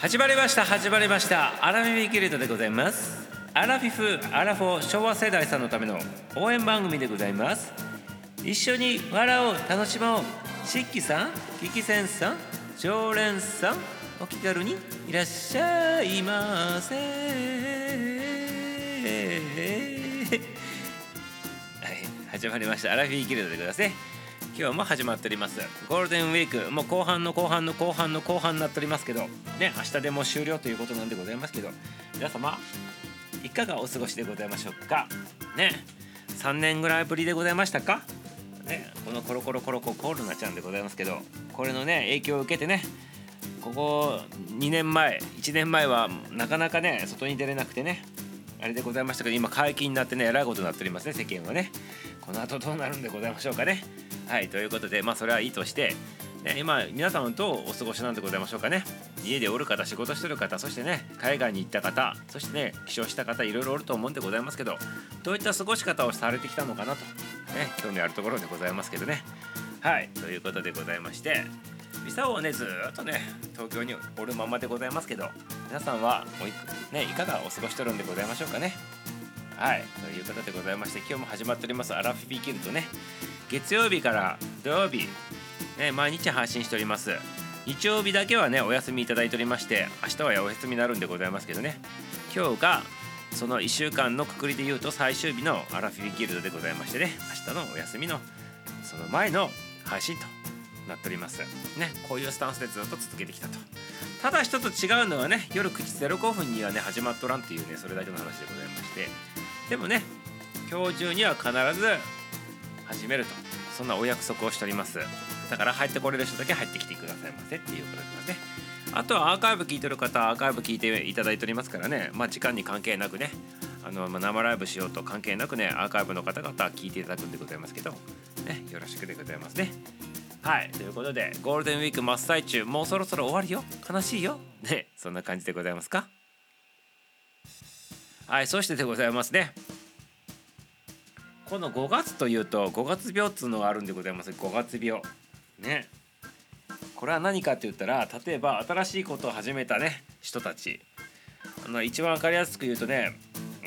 始まりました始まりました。アラフィフギルドでございます。アラフィフアラフォー昭和世代さんのための応援番組でございます。一緒に笑おう楽しもう。しっきさんキキセンさん常連さんお気軽にいらっしゃいませ。はい始まりました。アラフィフギルドでございますね。今日も始まっております。ゴールデンウィークもう後半の後半の後半の後半になっておりますけどね明日でも終了ということなんでございますけど皆様いかがお過ごしでございましょうか？ね3年ぐらいぶりでございましたか？ねこのコロコロコロココロナちゃんでございますけどこれのね影響を受けてねここ2年前1年前はなかなかね外に出れなくてねあれでございましたけど今解禁になってねえらいことになっておりますね世間はね。この後どうなるんでございましょうかね。はいということでまあそれはいいとして、ね、今皆さんどうお過ごしなんでございましょうかね。家でおる方仕事してる方そしてね海外に行った方そしてね起床した方いろいろおると思うんでございますけどどういった過ごし方をされてきたのかなとね興味あるところでございますけどね。はいということでございましてミサオはねずっとね東京におるままでございますけど皆さんはおい,、ね、いかがお過ごしとるんでございましょうかね。はい。ということでございまして今日も始まっておりますアラフィビキルトね。月曜日から土曜日、ね、毎日配信しております。日曜日だけはねお休みいただいておりまして明日はお休みになるんでございますけどね。今日がその1週間のくくりで言うと最終日のアラフィビギルドでございましてね。明日のお休みのその前の配信となっております。ねこういうスタンスでずっと続けてきたと。ただ一つ違うのはね夜9時05分にはね始まっとらんっていうねそれだけの話でございまして。でもね今日中には必ず始めると。そんなお約束をしております。だから入ってこれる人だけ入ってきてくださいませっていうことですね。あとはアーカイブ聞いてる方アーカイブ聞いていただいておりますからね。まあ時間に関係なくね。あの、ま、生ライブしようと関係なくねアーカイブの方々聞いていただくんでございますけど、ね、よろしくでございますね。はいということでゴールデンウィーク真っ最中もうそろそろ終わるよ。悲しいよ。ねそんな感じでございますか？はいそしてでございますね。この5月というと5月病っつうのがあるんでございます。5月病。ね。これは何かって言ったら例えば新しいことを始めたね人たち。あの一番分かりやすく言うとね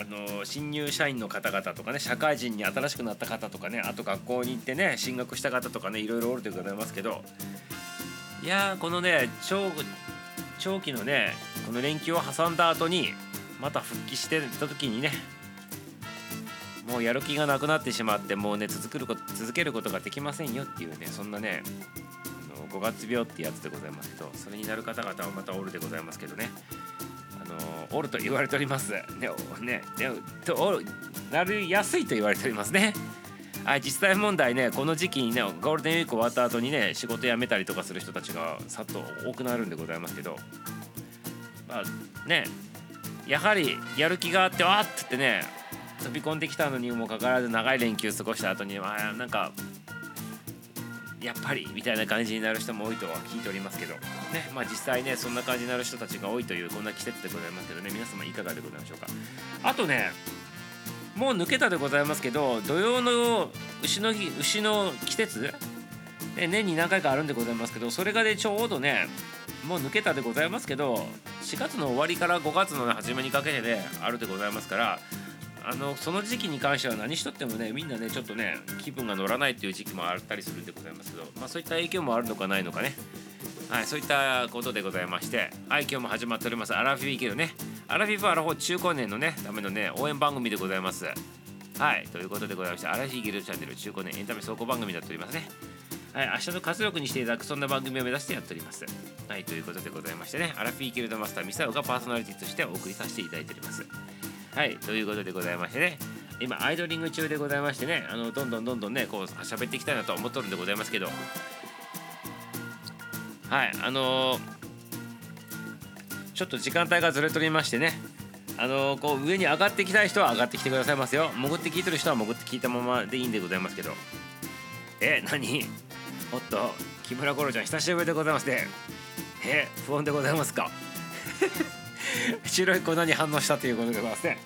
あの新入社員の方々とかね社会人に新しくなった方とかねあと学校に行ってね進学した方とかねいろいろおるでございますけどいやこのね長長期のねこの連休を挟んだ後にまた復帰してた時にねもうやる気がなくなってしまってもうね続けること続けることができませんよっていうねそんなねあの5月病ってやつでございますけどそれになる方々はまたおるでございますけどね。あのおると言われております。ねねねとなりやすいと言われておりますね。はい実際問題ねこの時期にねゴールデンウィーク終わった後にね仕事辞めたりとかする人たちがさっと多くなるんでございますけど。まあねやはりやる気があってわーって言ってね飛び込んできたのにもかかわらず長い連休過ごした後にあなんかやっぱりみたいな感じになる人も多いとは聞いておりますけど。ねまあ実際ねそんな感じになる人たちが多いというこんな季節でございますけどね皆様いかがでございましょうか。あとねもう抜けたでございますけど土曜の牛の日牛の季節？年に何回かあるんでございますけどそれがねちょうどねもう抜けたでございますけど4月の終わりから5月の初めにかけてねあるでございますからあのその時期に関しては何しとってもねみんなねちょっとね気分が乗らないっていう時期もあったりするんでございますけど、まあ、そういった影響もあるのかないのかね。はいそういったことでございましてはい今日も始まっております。アラフィフィーケね。アラフィフアラフォー中高年のねためのね応援番組でございます。はいということでございましてアラフィギルドチャンネル中高年エンタメ走行番組になっておりますね。はい、明日の活力にしていただくそんな番組を目指してやっております。はい、ということでございましてね、アラフィーギルドマスターミサオがパーソナリティとしてお送りさせていただいております。はいということでございましてね。今アイドリング中でございましてね。あのどんどんどんどんねこう喋っていきたいなと思っとるんでございますけど。はいあのー、ちょっと時間帯がずれとりましてね。あのー、こう上に上がってきたい人は上がってきてくださいますよ。潜って聞いてる人は潜って聞いたままでいいんでございますけど。え何？おっと木村五郎ちゃん久しぶりでございますね。え不穏でございますか？白い粉に反応したということでございますね。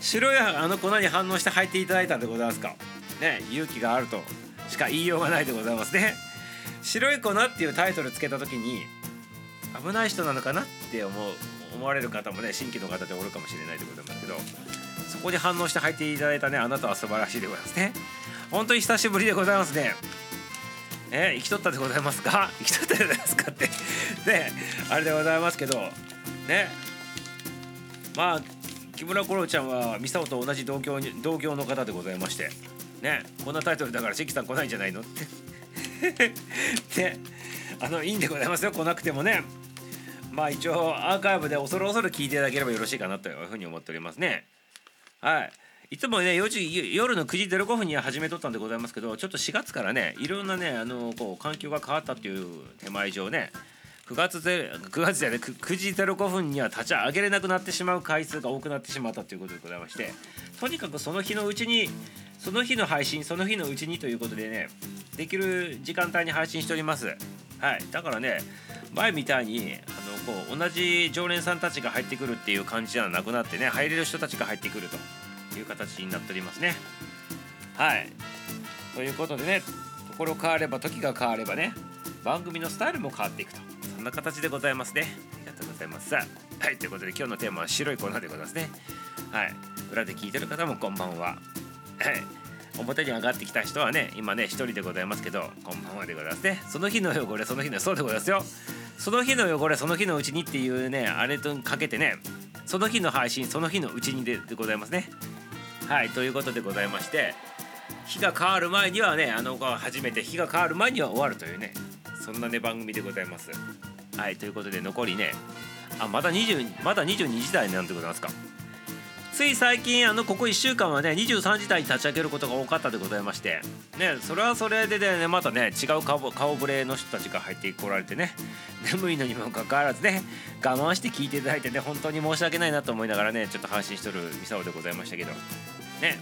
白いあの粉に反応して入っていただいたんでございますか。ね勇気があるとしか言いようがないでございますね。白い粉っていうタイトルつけた時に危ない人なのかなって思う思われる方もね新規の方でおるかもしれないでございますけどそこに反応して入っていただいたねあなたは素晴らしいでございますね。本当に久しぶりでございますね。え生きとったでございますか？生きとったでございますかって。ねあれでございますけどねまあ木村五郎ちゃんはミサオと同じ同業に同業の方でございまして。ねこんなタイトルだから関さん来ないんじゃないの？っ てね。あのいいんでございますよ。来なくてもね。まあ一応アーカイブで恐る恐る聞いていただければよろしいかなというふうに思っておりますね。はい。いつもね4時夜の9時05分には始めとったんでございますけどちょっと4月からねいろんなねあのこう環境が変わったっていう手前上ね9月で9月じゃね 9, 9時05分には立ち上げれなくなってしまう回数が多くなってしまったということでございましてとにかくその日のうちにその日の配信その日のうちにということでねできる時間帯に配信しております。はい。だからね前みたいにあのこう同じ常連さんたちが入ってくるっていう感じではなくなってね入れる人たちが入ってくるという形になっておりますね。はい。ということでねところ変われば時が変わればね番組のスタイルも変わっていくと。んな形でございますね。ありがとうございます。はいということで今日のテーマは白い粉でございますね。はい裏で聞いてる方もこんばんは。はい表に上がってきた人はね今ね一人でございますけどこんばんはでございますね。その日の汚れその日のそうでございますよ。その日の汚れその日のうちにっていうねあれとかけてねその日の配信その日のうちにででございますね。はいということでございまして日が変わる前にはねあの子は初めて日が変わる前には終わるというねそんなね番組でございます。はいということで残りねあまだ20まだ22時台なんでございますか。つい最近あのここ1週間はね23時台に立ち上げることが多かったでございましてねそれはそれでねまたね違う顔顔ぶれの人たちが入ってこられてね 眠いのにもかかわらずね我慢して聞いていただいてね本当に申し訳ないなと思いながらねちょっと配信しとるミサオでございましたけどね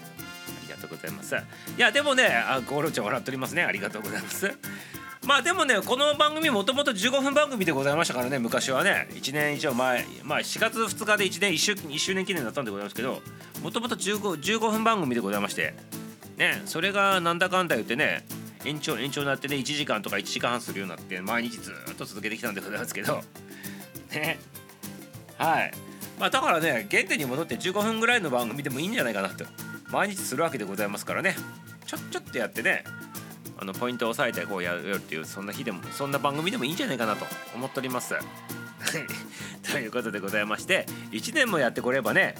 ありがとうございます。いやでもねあゴールちゃん笑っておりますね。ありがとうございます。まあでもねこの番組もともと15分番組でございましたからね昔はね。1年以上前まあ4月2日で1年1周 ,1 周年記念だったんでございますけどもともと 15, 15分番組でございましてねそれがなんだかんだ言ってね延長延長になってね1時間とか1時間半するようになって毎日ずっと続けてきたんでございますけどね。はい。まあだからね原点に戻って15分ぐらいの番組でもいいんじゃないかなと。毎日するわけでございますからね。ちょっちょっとやってねあのポイントを押さえてこうやるよっていうそんな日でもそんな番組でもいいんじゃないかなと思っております。ということでございまして1年もやってこればね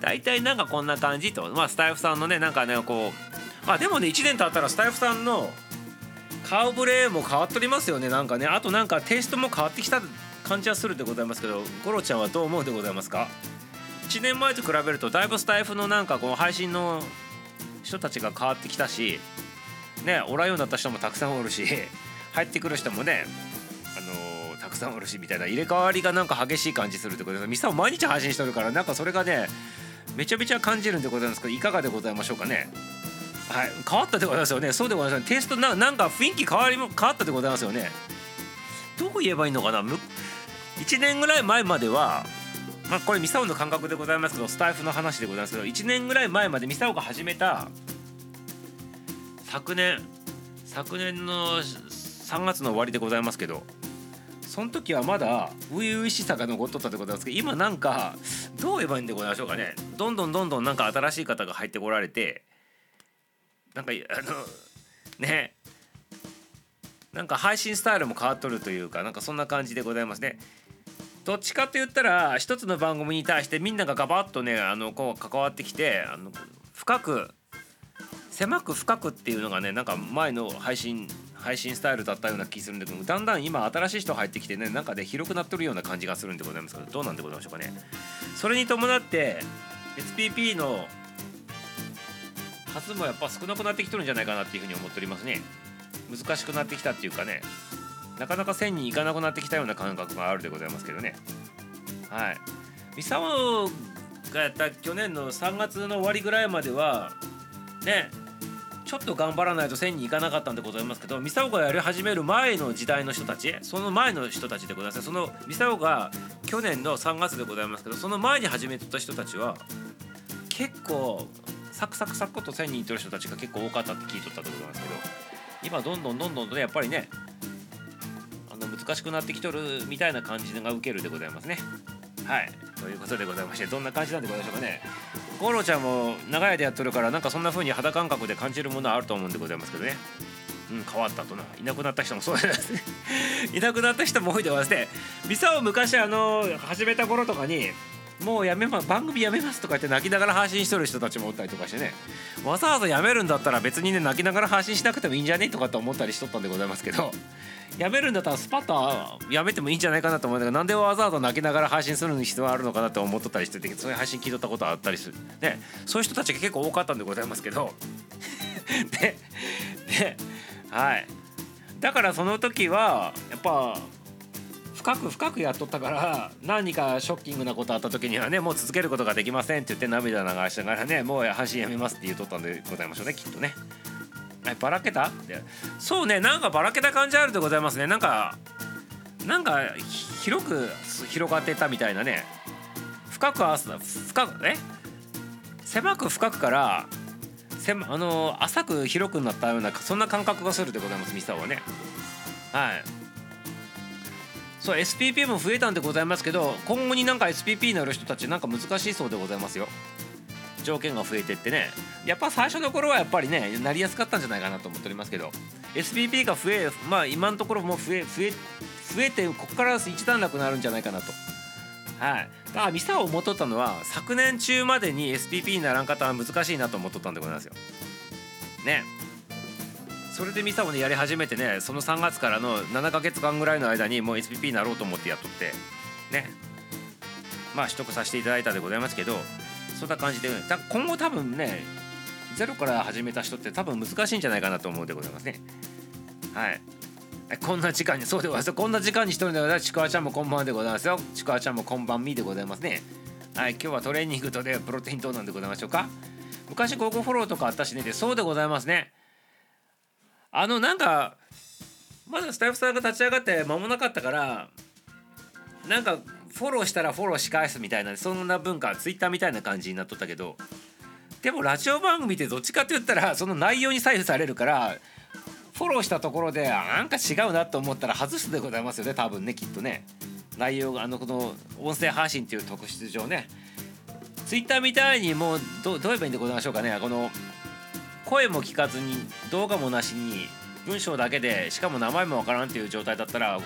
大体なんかこんな感じと。まあスタイフさんのねなんかねこうあでもね1年経ったらスタイフさんの顔ぶれも変わっておりますよね。なんかねあとなんかテイストも変わってきた感じはするでございますけどゴロちゃんはどう思うでございますか？1年前と比べるとだいぶスタイフのなんかこう配信の人たちが変わってきたしねおらんようになった人もたくさんおるし入ってくる人もねあのー、たくさんおるしみたいな入れ替わりがなんか激しい感じするってことでミサを毎日配信してるからなんかそれがねめちゃめちゃ感じるんでございます。けどいかがでございましょうかね。はい。変わったでございますよね。そうでございますテイストななんか雰囲気変わりも変わったでございますよね。どう言えばいいのかな。1年ぐらい前まではまあこれミサオの感覚でございますけどスタイフの話でございますけど1年ぐらい前までミサオが始めた昨年昨年の3月の終わりでございますけどその時はまだ初々しさが残っとったでございますけど今なんかどう言えばいいんでございましょうかねどんどんどんどんなんか新しい方が入ってこられてなんかあのねなんか配信スタイルも変わっとるというかなんかそんな感じでございますね。どっちかと言ったら一つの番組に対してみんながガバッとねあのこう関わってきてあの深く狭く深くっていうのがねなんか前の配信配信スタイルだったような気するんだけどだんだん今新しい人入ってきてねなんかで広くなってるような感じがするんでございますけどどうなんでございましょうかね。それに伴って SPP の数もやっぱ少なくなってきてるんじゃないかなっていうふうに思っておりますね。難しくなってきたっていうかねなかなか1000人いかなくなってきたような感覚があるでございますけどね。はい。ミサオがやった去年の3月の終わりぐらいまではねちょっと頑張らないと1000にいかなかったんでございますけどミサオがやり始める前の時代の人たちその前の人たちでございます。そのミサオが去年の3月でございますけどその前に始めてた人たちは結構サクサクサクと1000人いってる人たちが結構多かったって聞いとったでございますけど今どんどんどんどんとねやっぱりねあの難しくなってきとるみたいな感じが受けるでございますね。はい。ということでございましてどんな感じなんでございましょうかね。五郎ちゃんも長い間やっとるからなんかそんな風に肌感覚で感じるものはあると思うんでございますけどね。うん変わったとな。いなくなった人もそうです。ね いなくなった人も多いでございます。ねビサを昔あの始めた頃とかにもうやめま番組やめますとか言って泣きながら配信しとる人たちもおったりとかしてね。わざわざやめるんだったら別にね泣きながら配信しなくてもいいんじゃねとかって思ったりしとったんでございますけど。やめるんだったらスパッとやめてもいいんじゃないかなと思うんだけどなんでわざわざ泣きながら配信する必要があるのかなと思っとったりしててそういう配信聞いとったことあったりするね。そういう人たちが結構多かったんでございますけど。でではい。だからその時はやっぱ深く深くやっとったから何かショッキングなことあった時にはねもう続けることができませんって言って涙流しながらねもう配信やめますって言うとったんでございましょうねきっとね。えばらけた？って。そうねなんかばらけた感じあるでございますね。なんかなんか広く広がってたみたいなね。深く深くえ？狭く深くから狭あの浅く広くなったようなそんな感覚がするでございますミサはね。はい。そう SPP も増えたんでございますけど今後になんか SPP になる人たちなんか難しいそうでございますよ。条件が増えてってね。やっぱ最初の頃はやっぱりねなりやすかったんじゃないかなと思っておりますけど。SPP が増えまあ今のところも増え増え増えてここから一段落になるんじゃないかなと。はい。だからミサを思っとったのは昨年中までに SPP にならん方は難しいなと思っとったんでございますよ。ね。それでミサをねやり始めてねその3月からの7ヶ月間ぐらいの間にもう SPP になろうと思ってやっとってね。まあ取得させていただいたでございますけどそんな感じで今後多分ねゼロから始めた人って多分難しいんじゃないかなと思うでございますね。はい。こんな時間にそうでございます。こんな時間に一人でございますちくわちゃんもこんばんでございますよ。ちくわちゃんもこんばんみでございますね。はい今日はトレーニングとでプロテイン等なんでございましょうか。昔ゴーゴフォローとかあったしね。でそうでございますね。あのなんかまだスタイフさんが立ち上がって間もなかったからなんかフォローしたらフォローし返すみたいなそんな文化ツイッターみたいな感じになっとったけどでもラジオ番組ってどっちかって言ったらその内容に左右されるからフォローしたところでなんか違うなと思ったら外すでございますよね多分ねきっとね。内容があのこの音声配信っていう特質上ね。ツイッターみたいにもうどどう言えばいいんでございましょうかね。この声も聞かずに動画もなしに文章だけでしかも名前もわからんっていう状態だったら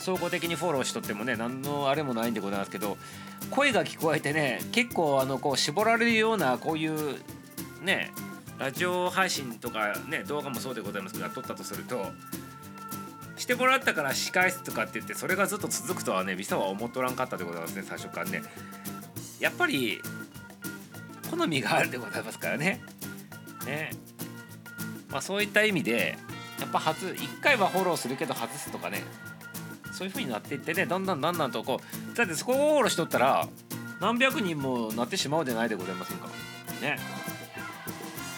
総合的にフォローしとってもね何のあれもないんでございますけど声が聞こえてね結構あのこう絞られるようなこういうねラジオ配信とかね動画もそうでございますけど撮ったとするとしてもらったから仕返すとかって言ってそれがずっと続くとはねビサは思っとらんかったでございますね最初からね。やっぱり好みがあるでございますからね。ね。まあそういった意味でやっぱ初1回はフォローするけど外すとかね。そういう風になっていってねだんだんだんだんとこうだってそこをフォローしとったら何百人もなってしまうでないでございませんか。ね、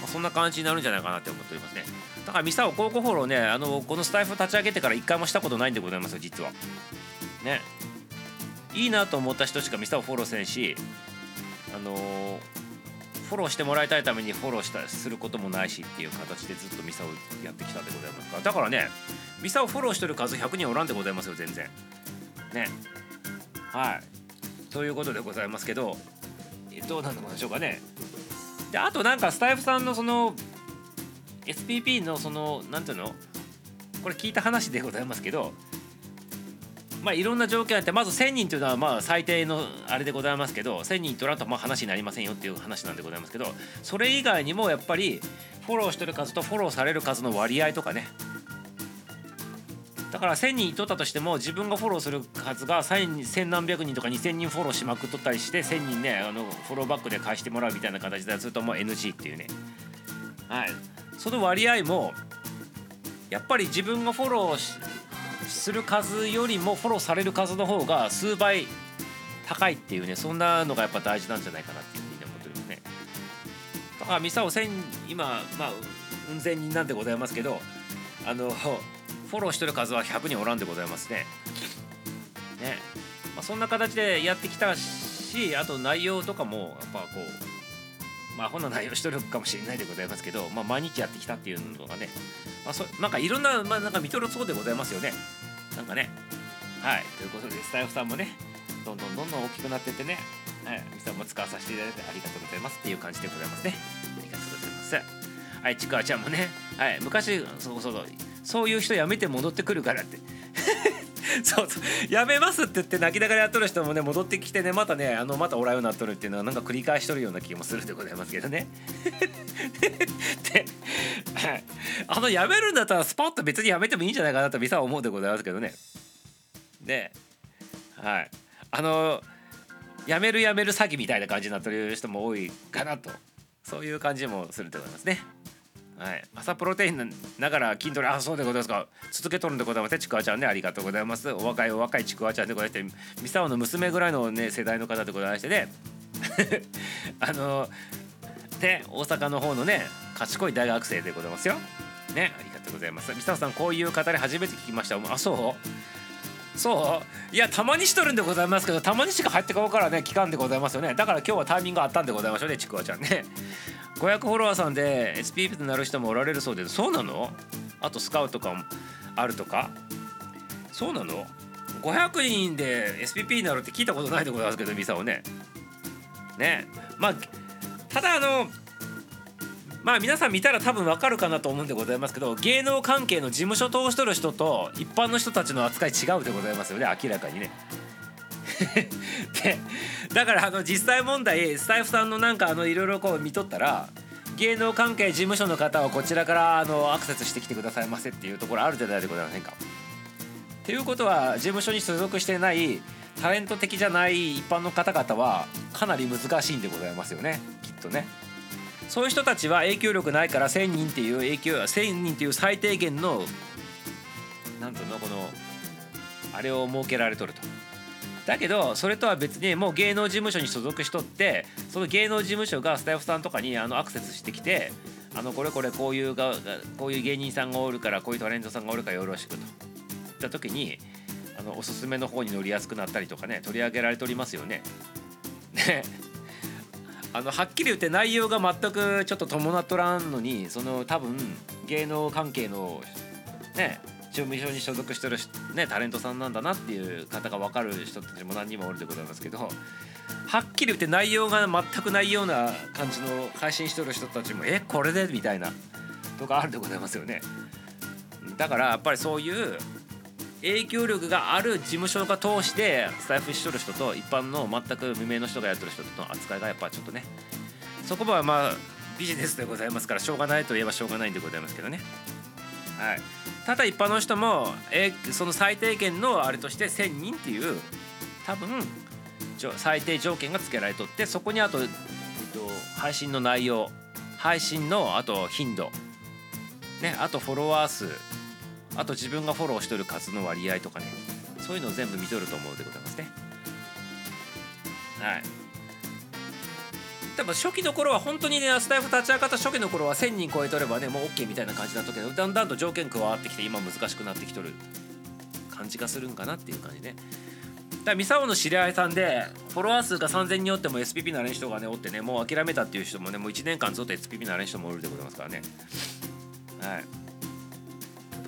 まあ、そんな感じになるんじゃないかなって思っておりますね。だからミサオ高校フォローねあのこのスタイフ立ち上げてから一回もしたことないんでございますよ実は。ね。いいなと思った人しかミサオフォローせんしあのーフォローしてもらいたいためにフォローしたすることもないしっていう形でずっとミサをやってきたんでございますからだからねミサをフォローしてる数100人おらんでございますよ全然。ね。はい。ということでございますけどどうなのでしょうかね。であとなんかスタイフさんのその SPP のその何ていうの？これ聞いた話でございますけどまあ、いろんな条件あってまず1,000人というのはまあ最低のあれでございますけど1,000人取らんとまあ話になりませんよっていう話なんでございますけどそれ以外にもやっぱりフォローしてる数とフォローされる数の割合とかね。だから1,000人取ったとしても自分がフォローする数が1,000何百人とか2,000人フォローしまくっとったりして1,000人ねあのフォローバックで返してもらうみたいな形でするともう NG っていうね。はい。その割合もやっぱり自分がフォローしする数よりもフォローされる数の方が数倍高いっていうねそんなのがやっぱ大事なんじゃないかなっていうふうに思ってるんですね。だからミサオ1000今まあ運千人なんでございますけどあのフォローしてる数は100人おらんでございますね。ね、まあ、そんな形でやってきたしあと内容とかもやっぱこうまあ、ほな内容しとるかもしれないでございますけど、まあ、毎日やってきたっていうのがね、まあ、そなんかいろんな、まあ、なんか見とるそうでございますよね。なんかね。はい。ということでスタイフさんもねどんどんどんどん大きくなってってね。はい。みさんも使わさせていただいてありがとうございますっていう感じでございますね。ありがとうございます。はい。ちくわちゃんもね。はい。昔そうそうそうそういう人やめて戻ってくるからって。そうそう。やめますって言って泣きながらやっとる人もね戻ってきてねまたねあのまたおらようになっとるっていうのはなんか繰り返しとるような気もするでございますけどね。で あのやめるんだったらスパッと別にやめてもいいんじゃないかなとミサは思うでございますけどね。ではい。あのやめるやめる詐欺みたいな感じになってる人も多いかなと。そういう感じもするでございますね。はい。朝プロテインながら筋トレあそうでございますか。続けとるんでございますちくわちゃんね。ありがとうございます。お若いお若いちくわちゃんでございまして。ミサオの娘ぐらいのね世代の方でございましてね。あので大阪の方のね賢い大学生でございますよ。ねありがとうございます。ミサオさんこういう語り初めて聞きました。あそう？そう？いやたまにしとるんでございますけどたまにしか入ってこうからね期間でございますよね。だから今日はタイミングあったんでございましょうねちくわちゃんね。500フォロワーさんで SPP となる人もおられるそうでそうなの？あとスカウトかもあるとか？そうなの？500人で SPP になるって聞いたことないでございますけどミサをね。ね。まあただあのまあ皆さん見たら多分わかるかなと思うんでございますけど芸能関係の事務所通しとる人と一般の人たちの扱い違うでございますよね明らかにね。でだからあの実際問題スタイフさんのなんかあのいろいろこう見とったら芸能関係事務所の方はこちらからあのアクセスしてきてくださいませっていうところあるじゃないでございませんか。っていうことは事務所に所属してないタレント的じゃない一般の方々はかなり難しいんでございますよねきっとね。そういう人たちは影響力ないから1,000人っていう影響1,000人っていう最低限のなんとのこのあれを設けられとると。だけどそれとは別にもう芸能事務所に所属しとってその芸能事務所がスタッフさんとかにあのアクセスしてきてあのこれこれこういうがこういう芸人さんがおるからこういうタレントさんがおるからよろしくといった時にあのおすすめの方に乗りやすくなったりとかね取り上げられておりますよね。ねあのはっきり言って内容が全くちょっと伴っとらんのにその多分芸能関係のね事務所に所属してる、ね、タレントさんなんだなっていう方が分かる人たちも何人もおるでございますけどはっきり言って内容が全くないような感じの配信してる人たちもえこれで？みたいなとかあるでございますよね。だからやっぱりそういう影響力がある事務所が通してスタイフしとる人と一般の全く無名の人がやってる人との扱いがやっぱちょっとねそこはまあビジネスでございますからしょうがないといえばしょうがないんでございますけどね。はい、ただ一般の人も、えその最低限のあれとして1,000人っていう多分最低条件がつけられとってそこにあと、えっと、配信の内容配信のあと頻度ねあとフォロワー数あと自分がフォローしてる数の割合とかねそういうのを全部見とると思うでございますね。はい。多分初期の頃は本当にねスタイフ立ち上がった初期の頃は1000人超えとればねもう OK みたいな感じだったけどだんだんと条件加わってきて今難しくなってきとる感じがするんかなっていう感じね。だミサオの知り合いさんでフォロワー数が3000人おっても SPP なれん人がねおってねもう諦めたっていう人もねもう1年間ずっと SPP なれん人もおるでございますからね。はい。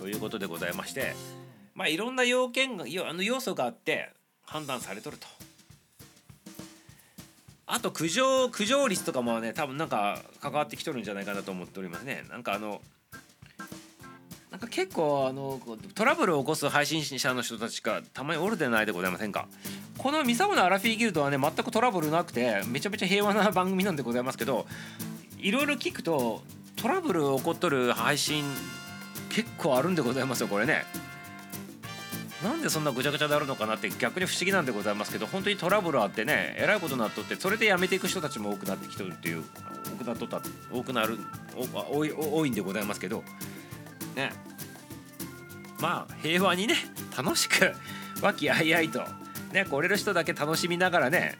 ということでございましてまあいろんな要件があの要素があって判断されとると。あと苦情苦情率とかもね多分なんか関わってきとるんじゃないかなと思っておりますね。なんかあのなんか結構あのトラブルを起こす配信者の人たちがたまにおるでないでございませんか？このミサオのアラフィーギルドはね全くトラブルなくてめちゃめちゃ平和な番組なんでございますけどいろいろ聞くとトラブル起こっとる配信結構あるんでございますよこれね。なんでそんなぐちゃぐちゃであるのかなって逆に不思議なんでございますけど本当にトラブルあってねえらいことになっとってそれでやめていく人たちも多くなってきてるっていう多くなっとった多くなる多い多いんでございますけどね。まあ平和にね楽しく和気あいあいとね来れる人だけ楽しみながらね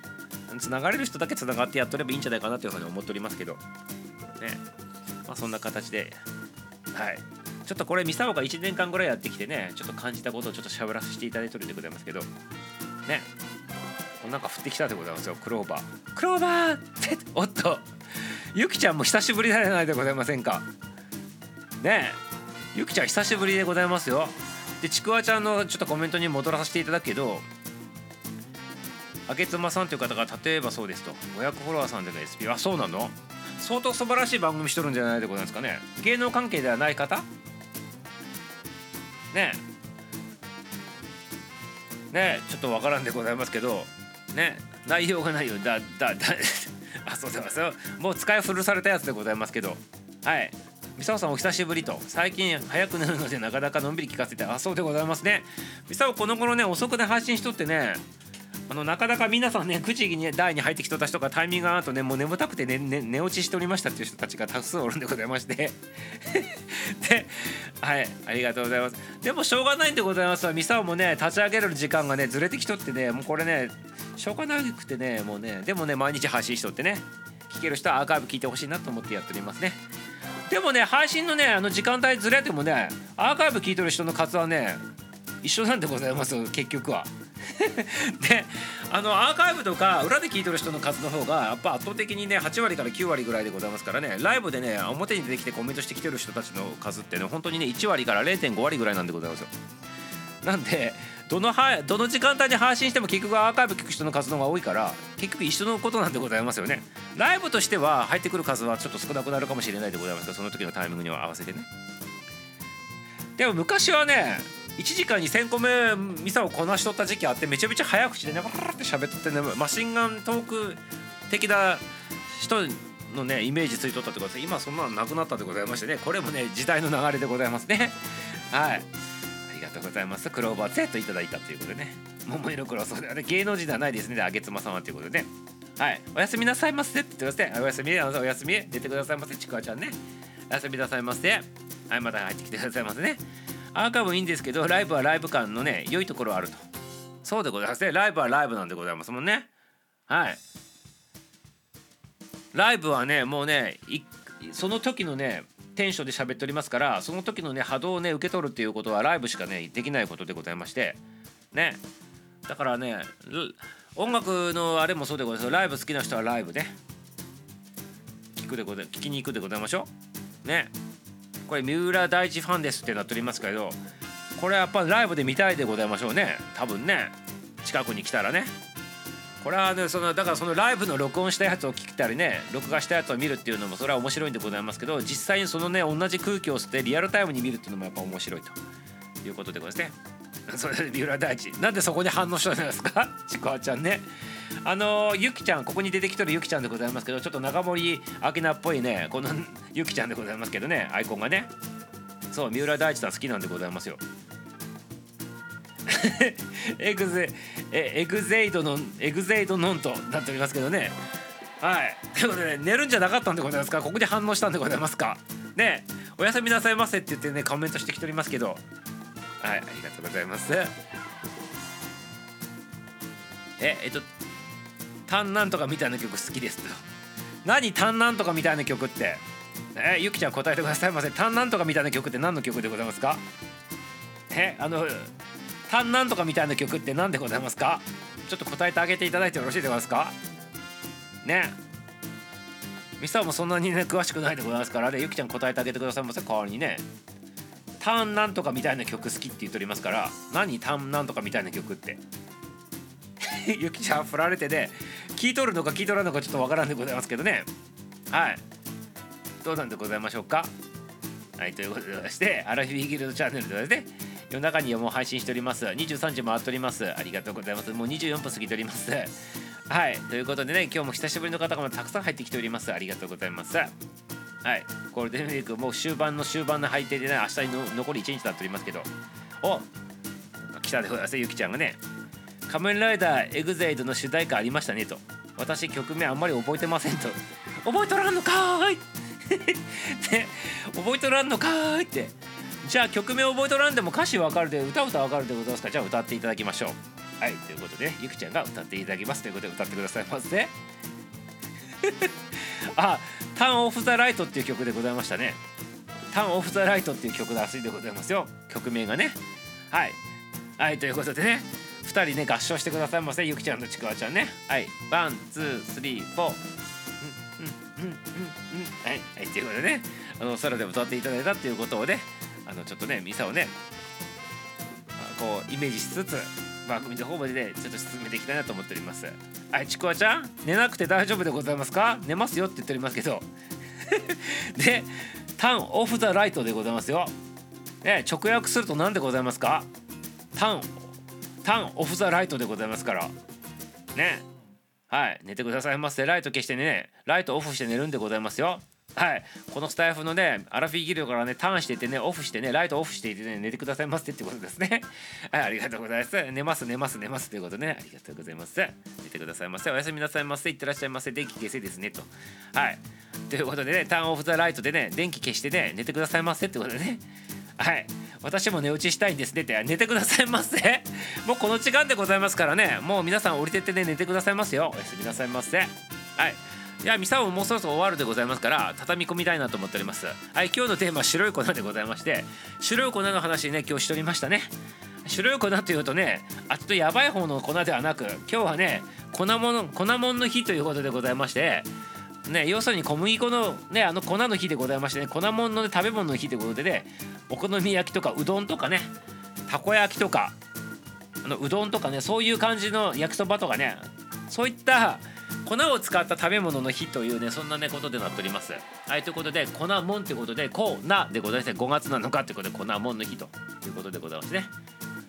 つながれる人だけつながってやっとればいいんじゃないかなというふうに思っておりますけどね。まあそんな形ではい。ちょっとこれミサオが1年間ぐらいやってきてねちょっと感じたことをちょっとしゃべらせていただいてるんでございますけどね。なんか降ってきたでございますよクローバー。クローバーっておっと。ゆきちゃんも久しぶりじゃないでございませんか。ね。えゆきちゃん久しぶりでございますよ。でちくわちゃんのちょっとコメントに戻らさせていただくけど明妻さんという方が例えばそうですと。500フォロワーさんでの SP あそうなの？相当素晴らしい番組しとるんじゃないでございますかね。芸能関係ではない方？ね。ねちょっとわからんでございますけどね内容がないよだだだ あそうでますよもう使い古されたやつでございますけどはい。ミサオさんお久しぶりと最近早くなるのでなかなかのんびり聞かせてあそうでございますね。ミサオこの頃ね遅くで配信しとってねあのなかなか皆さんね9時に台に入ってきた人とかタイミングがあるとねもう眠たくてね、ね、寝落ちしておりましたっていう人たちが多数おるんでございまして。ではいありがとうございます。でもしょうがないんでございますわ。ミサオもね立ち上げる時間がねずれてきとってねもうこれねしょうがなくてねもうねでもね毎日配信しとってね聞ける人はアーカイブ聞いてほしいなと思ってやっておりますね。でもね配信のねあの時間帯ずれてもねアーカイブ聞いてる人の数はね一緒なんでございます結局は。であのアーカイブとか裏で聞いてる人の数の方がやっぱ圧倒的にね8割から9割ぐらいでございますからねライブでね表に出てきてコメントしてきてる人たちの数ってね本当にね1割から0.5割ぐらいなんでございますよ。なんでどのはどの時間帯に配信しても結局アーカイブ聞く人の数の方が多いから結局一緒のことなんでございますよね。ライブとしては入ってくる数はちょっと少なくなるかもしれないでございますがその時のタイミングには合わせてね。でも昔はね1時間に1,000個目ミサをこなしとった時期あってめちゃめちゃ早口でねバラって喋っとってねマシンガントーク的な人のねイメージついとったってことで今そんなのなくなったでございましてねこれもね時代の流れでございますね。はい。ありがとうございます。クローバー Z いただいたということでね。桃色クロそうではね芸能人ではないですね。あげつまさんはということでね。はい。おやすみなさいませって言ってくださいおやすみおやすみ出てくださいませ。ちくわちゃんね。おやすみなさいませ。はいまた入ってきてくださいませね。アーカイブいいんですけどライブはライブ感のね良いところあると。そうでございますね。ライブはライブなんでございますもんね。はい。ライブはねもうねその時のねテンションで喋っておりますからその時のね波動をね受け取るっていうことはライブしかねできないことでございまして。ね。だからね音楽のあれもそうでございます。ライブ好きな人はライブね。聞くでござ聞きに行くでございましょう。ね。これ三浦大知ファンですってなっておりますけどこれはやっぱライブで見たいでございましょうね。多分ね。近くに来たらね。これはねそのだからそのライブの録音したやつを聞いたりね録画したやつを見るっていうのもそれは面白いんでございますけど実際にそのね同じ空気を吸ってリアルタイムに見るっていうのもやっぱ面白いということでございますね。それ三浦大知。なんでそこに反応したんですか？ちくわちゃんね。あのゆきちゃんここに出てきてるゆきちゃんでございますけどちょっと中森明菜っぽいねこの ゆきちゃんでございますけどねアイコンがね。そう三浦大知さん好きなんでございますよ。エグゼえエグゼイドのエグゼイドノンとなっておりますけどね。はい。ということで、ね、寝るんじゃなかったんでございますか？ここで反応したんでございますか？ね。おやすみなさいませって言ってねコメントしてきておりますけど。はいありがとうございます。ええっと「タンなんとか」みたいな曲好きですと。何「タンなんとか」みたいな曲って？えゆきちゃん答えてくださいませ「タンなんとか」みたいな曲って何の曲でございますか？えあの「タンなんとか」みたいな曲って何でございますか？ちょっと答えてあげていただいてよろしいでございますか？ね。ミサもそんなにね詳しくないでございますからあれゆきちゃん答えてあげてくださいませ代わりにね。ターンなんとかみたいな曲好きって言っておりますから何ターンなんとかみたいな曲って？ゆきちゃん振られてね聞いとるのか聞いとらんのかちょっとわからんでございますけどね。はい。どうなんでございましょうか？はいということでしてアラフィーギルドチャンネルでね夜中にはもう配信しております。23時回っております。ありがとうございます。もう24分過ぎております。はい。ということでね今日も久しぶりの方がたくさん入ってきております。ありがとうございます。はい。ゴールデンウィークもう終盤の終盤の配定でね明日に残り1日となっておりますけど。お来たでございますゆきちゃんがね。仮面ライダーエグゼイドの主題歌ありましたねと。私曲名あんまり覚えてませんと。覚えとらんのかーい。ね。覚えとらんのかーいって。じゃあ曲名覚えとらんでも歌詞わかるで歌う歌わかるでございますか。じゃあ歌っていただきましょう。はいということで、ゆきちゃんが歌っていただきますということで歌ってくださいませ あ Turn Off the Light っていう曲でございましたね。 Turn Off the Light っていう曲らしいでございますよ。曲名がね。はい。はいということでね。2人ね合唱してくださいませゆきちゃんとちくわちゃんね。はい。 one two three four うんうんうんうんうん。はい。はいということでね。あの空で歌っていただいたっていうことをね。あのちょっとねミサをねこうイメージしつつ番組の方までねちょっと進めていきたいなと思っております。はいちくわちゃん寝なくて大丈夫でございますか？寝ますよって言っておりますけど。でタンオフザライトでございますよ、ね、直訳すると何でございますか？タンタンオフザライトでございますから。ね。はい寝てくださいませ。ライト消してね。ライトオフして寝るんでございますよ。はい。このスタイフのねアラフィーギルドからねターンしててねオフしてねライトオフしていてね寝てくださいませってことですね。はいありがとうございます。寝ます寝ます寝ますということでね。ありがとうございます。寝てくださいませ。おやすみなさいませ。いってらっしゃいませ。電気消せですねと。はい。ということでねターンオフザライトでね電気消してね寝てくださいませってことでね。はい。私も寝落ちしたいんですねって。寝てくださいませ。もうこの時間でございますからね。もう皆さん降りてってね寝てくださいますよ。おやすみなさいませ。はい。いやミサオもうそろそろ終わるでございますから畳み込みたいなと思っております。はい今日のテーマは白い粉でございまして白い粉の話ね今日しておりましたね。白い粉というとねあっとやばい方の粉ではなく今日はね粉もの粉もんの日ということでございましてね、要するに小麦粉の,、ね、あの粉の日でございましてね粉もんの、ね、食べ物の日ということでねお好み焼きとかうどんとかねたこ焼きとかあのうどんとかねそういう感じの焼きそばとかねそういった粉を使った食べ物の日というねそんなねことでなっております。はいということで粉もんということで粉でございますね。5月7日ということで粉もんの日ということでございますね。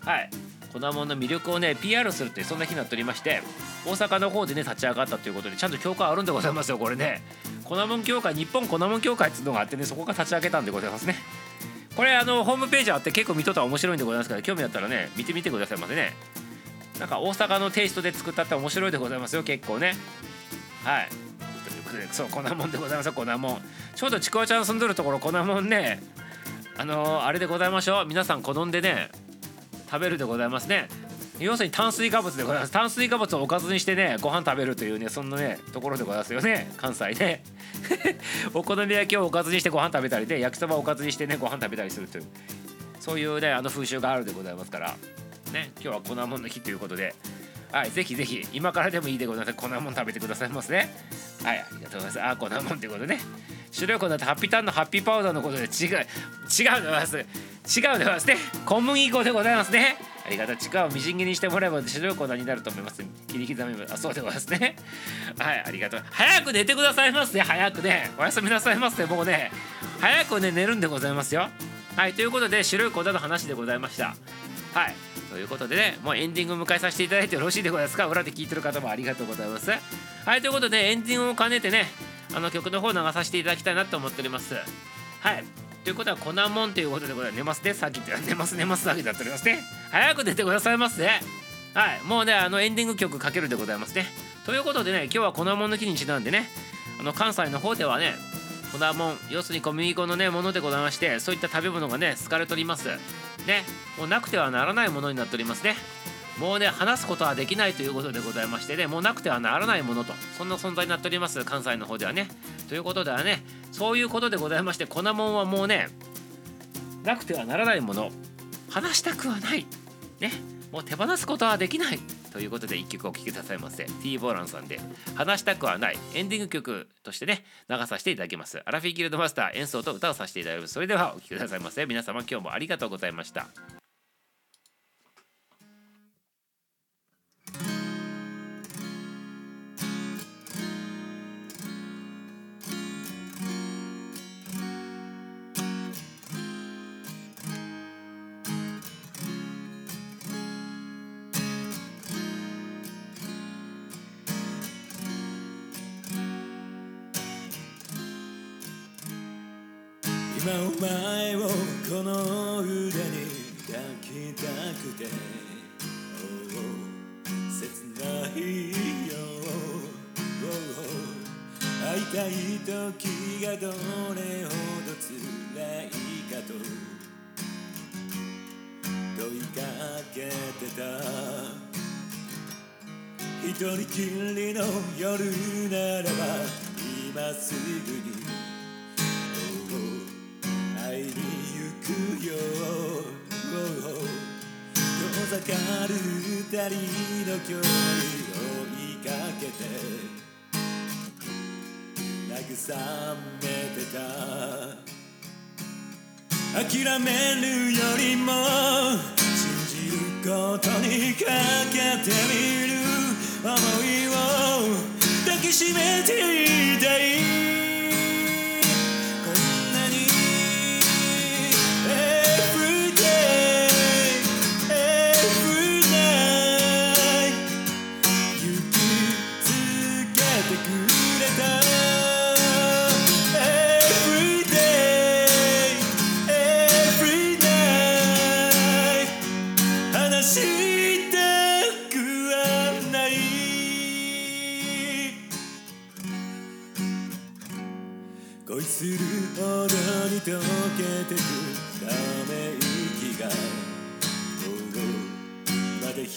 はい。粉もんの魅力をね PR するってそんな日になっておりまして大阪の方でね立ち上がったということでちゃんと協会あるんでございますよこれね。粉もん協会日本粉もん協会っていうのがあってねそこが立ち上げたんでございますね。これあのホームページあって結構見とったら面白いんでございますから興味あったらね見てみてくださいませね。なんか大阪のテイストで作ったって面白いでございますよ結構ね。はい。ということでそう粉もんでございますよ粉もん。ちょうどちくわちゃん住んどるところ粉もんね。あのー、あれでございましょう。皆さん好んでね食べるでございますね。要するに炭水化物でございます。炭水化物をおかずにしてねご飯食べるというねそんなねところでございますよね。関西で お好み焼きをおかずにしてご飯食べたりで焼きそばをおかずにしてねご飯食べたりするという。そういうねあの風習があるでございますから。ね今日は粉もんの日ということで。はいぜひぜひ今からでもいいでございます。粉もん食べてくださいますね。はいありがとうございます。あ粉もんということでね。白い粉だってハッピーターンのハッピーパウダーのことで違う違うでございます。違うでございますね。小麦粉でございますね。ありがたちくわをみじん切りにしてもらえば白い粉になると思います。切り刻みあそうでございますね。はいありがとう。早く寝てくださいますね。早くね。おやすみなさいませ。もうね。早くね寝るんでございますよ。はいということで白い粉の話でございました。はい。ということでねもうエンディングを迎えさせていただいてよろしいでございますか？裏で聞いてる方もありがとうございます。はいということでエンディングを兼ねてねあの曲の方を流させていただきたいなと思っております。はい。ということは粉もんということでございます。寝ますね。さっきって寝ます寝ます。だけだっておりますね。早く出てくださいますねはい。もうねあのエンディング曲かけるでございますね。ということでね今日は粉もんの日にちなんでねあの関西の方ではね粉もん要するに小麦粉のねものでございましてそういった食べ物がね好かれております。ねもうなくてはならないものになっておりますね。もうね話すことはできないということでございましてねもうなくてはならないものとそんな存在になっております関西の方ではね。ということではねそういうことでございまして粉もんはもうねなくてはならないもの話したくはない。ねもう手放すことはできない。ということで1曲お聴きくださいませ。T ボーランさんで話したくはない。エンディング曲としてね流させていただきます。アラフィーギルドマスター演奏と歌をさせていただきます。それではお聴きくださいませ。皆様今日もありがとうございました。今お前をこの腕に抱きたくて、oh, 切ないよ、oh, 会いたい時がどれほど辛いかと。問いかけてた。一人きりの夜ならば今すぐに遠ざかる二人の距離を追いかけて慰めてた。諦めるよりも信じることにかけてみる想いを抱きしめていたい。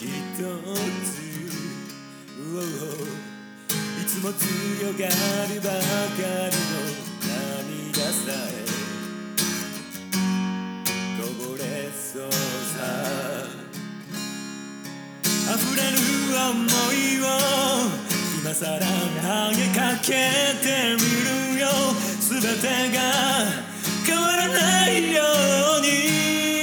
うまだ一つ Oh いつも強がるばかりの涙さえこぼれそうさ溢れる想いを今さら投げかけてみるよ全てが変わらないように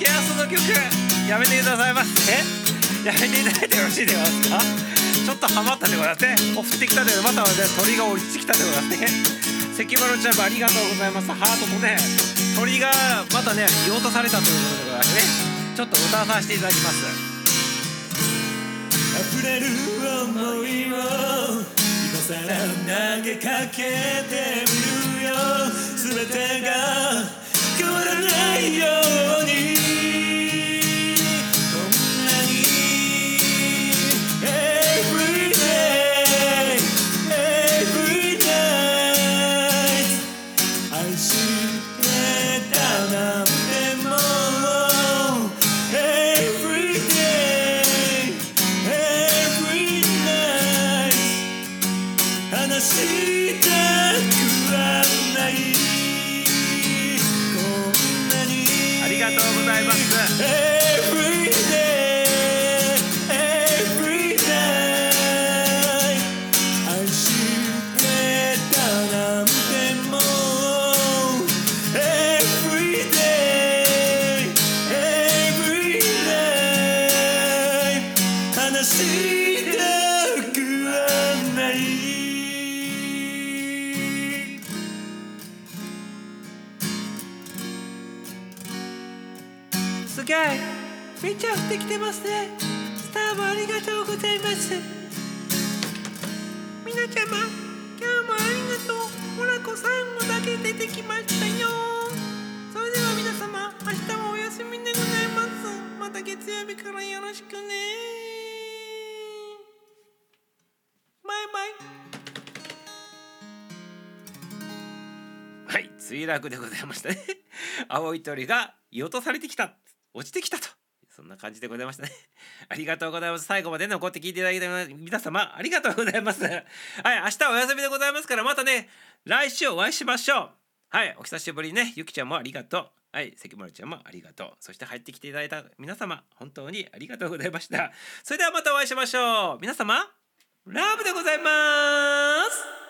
チャゲアスの曲やめてくださいませ。やめていただいてよろしいでございますか？ちょっとハマったでございますね。お降ってきたでまたね鳥が降りてきたでございますね。関丸ちゃんもありがとうございます。ハートとね鳥がまたね言おうとされたということでございますね。ちょっと歌わさせていただきます。溢れる想いを今さら投げかけてみるよ。全てが変わらないよ。すげえめっちゃ降ってきてますね。スターもありがとうございます。みなちゃま今日もありがとう。モナコ最後だけ出てきましたよ。それでは皆様明日はお休みでございます。また月曜日からよろしくね。バイバイ。はい墜落でございましたね。青い鳥が言落とされてきた。落ちてきたと。そんな感じでございましたね。ありがとうございます。最後まで残って聞いていただいた皆様ありがとうございます。はい明日お休みでございますからまたね来週お会いしましょう。はいお久しぶりね。ゆきちゃんもありがとう。はい関丸ちゃんもありがとう。そして入ってきていただいた皆様本当にありがとうございました。それではまたお会いしましょう。皆様ラブでございます。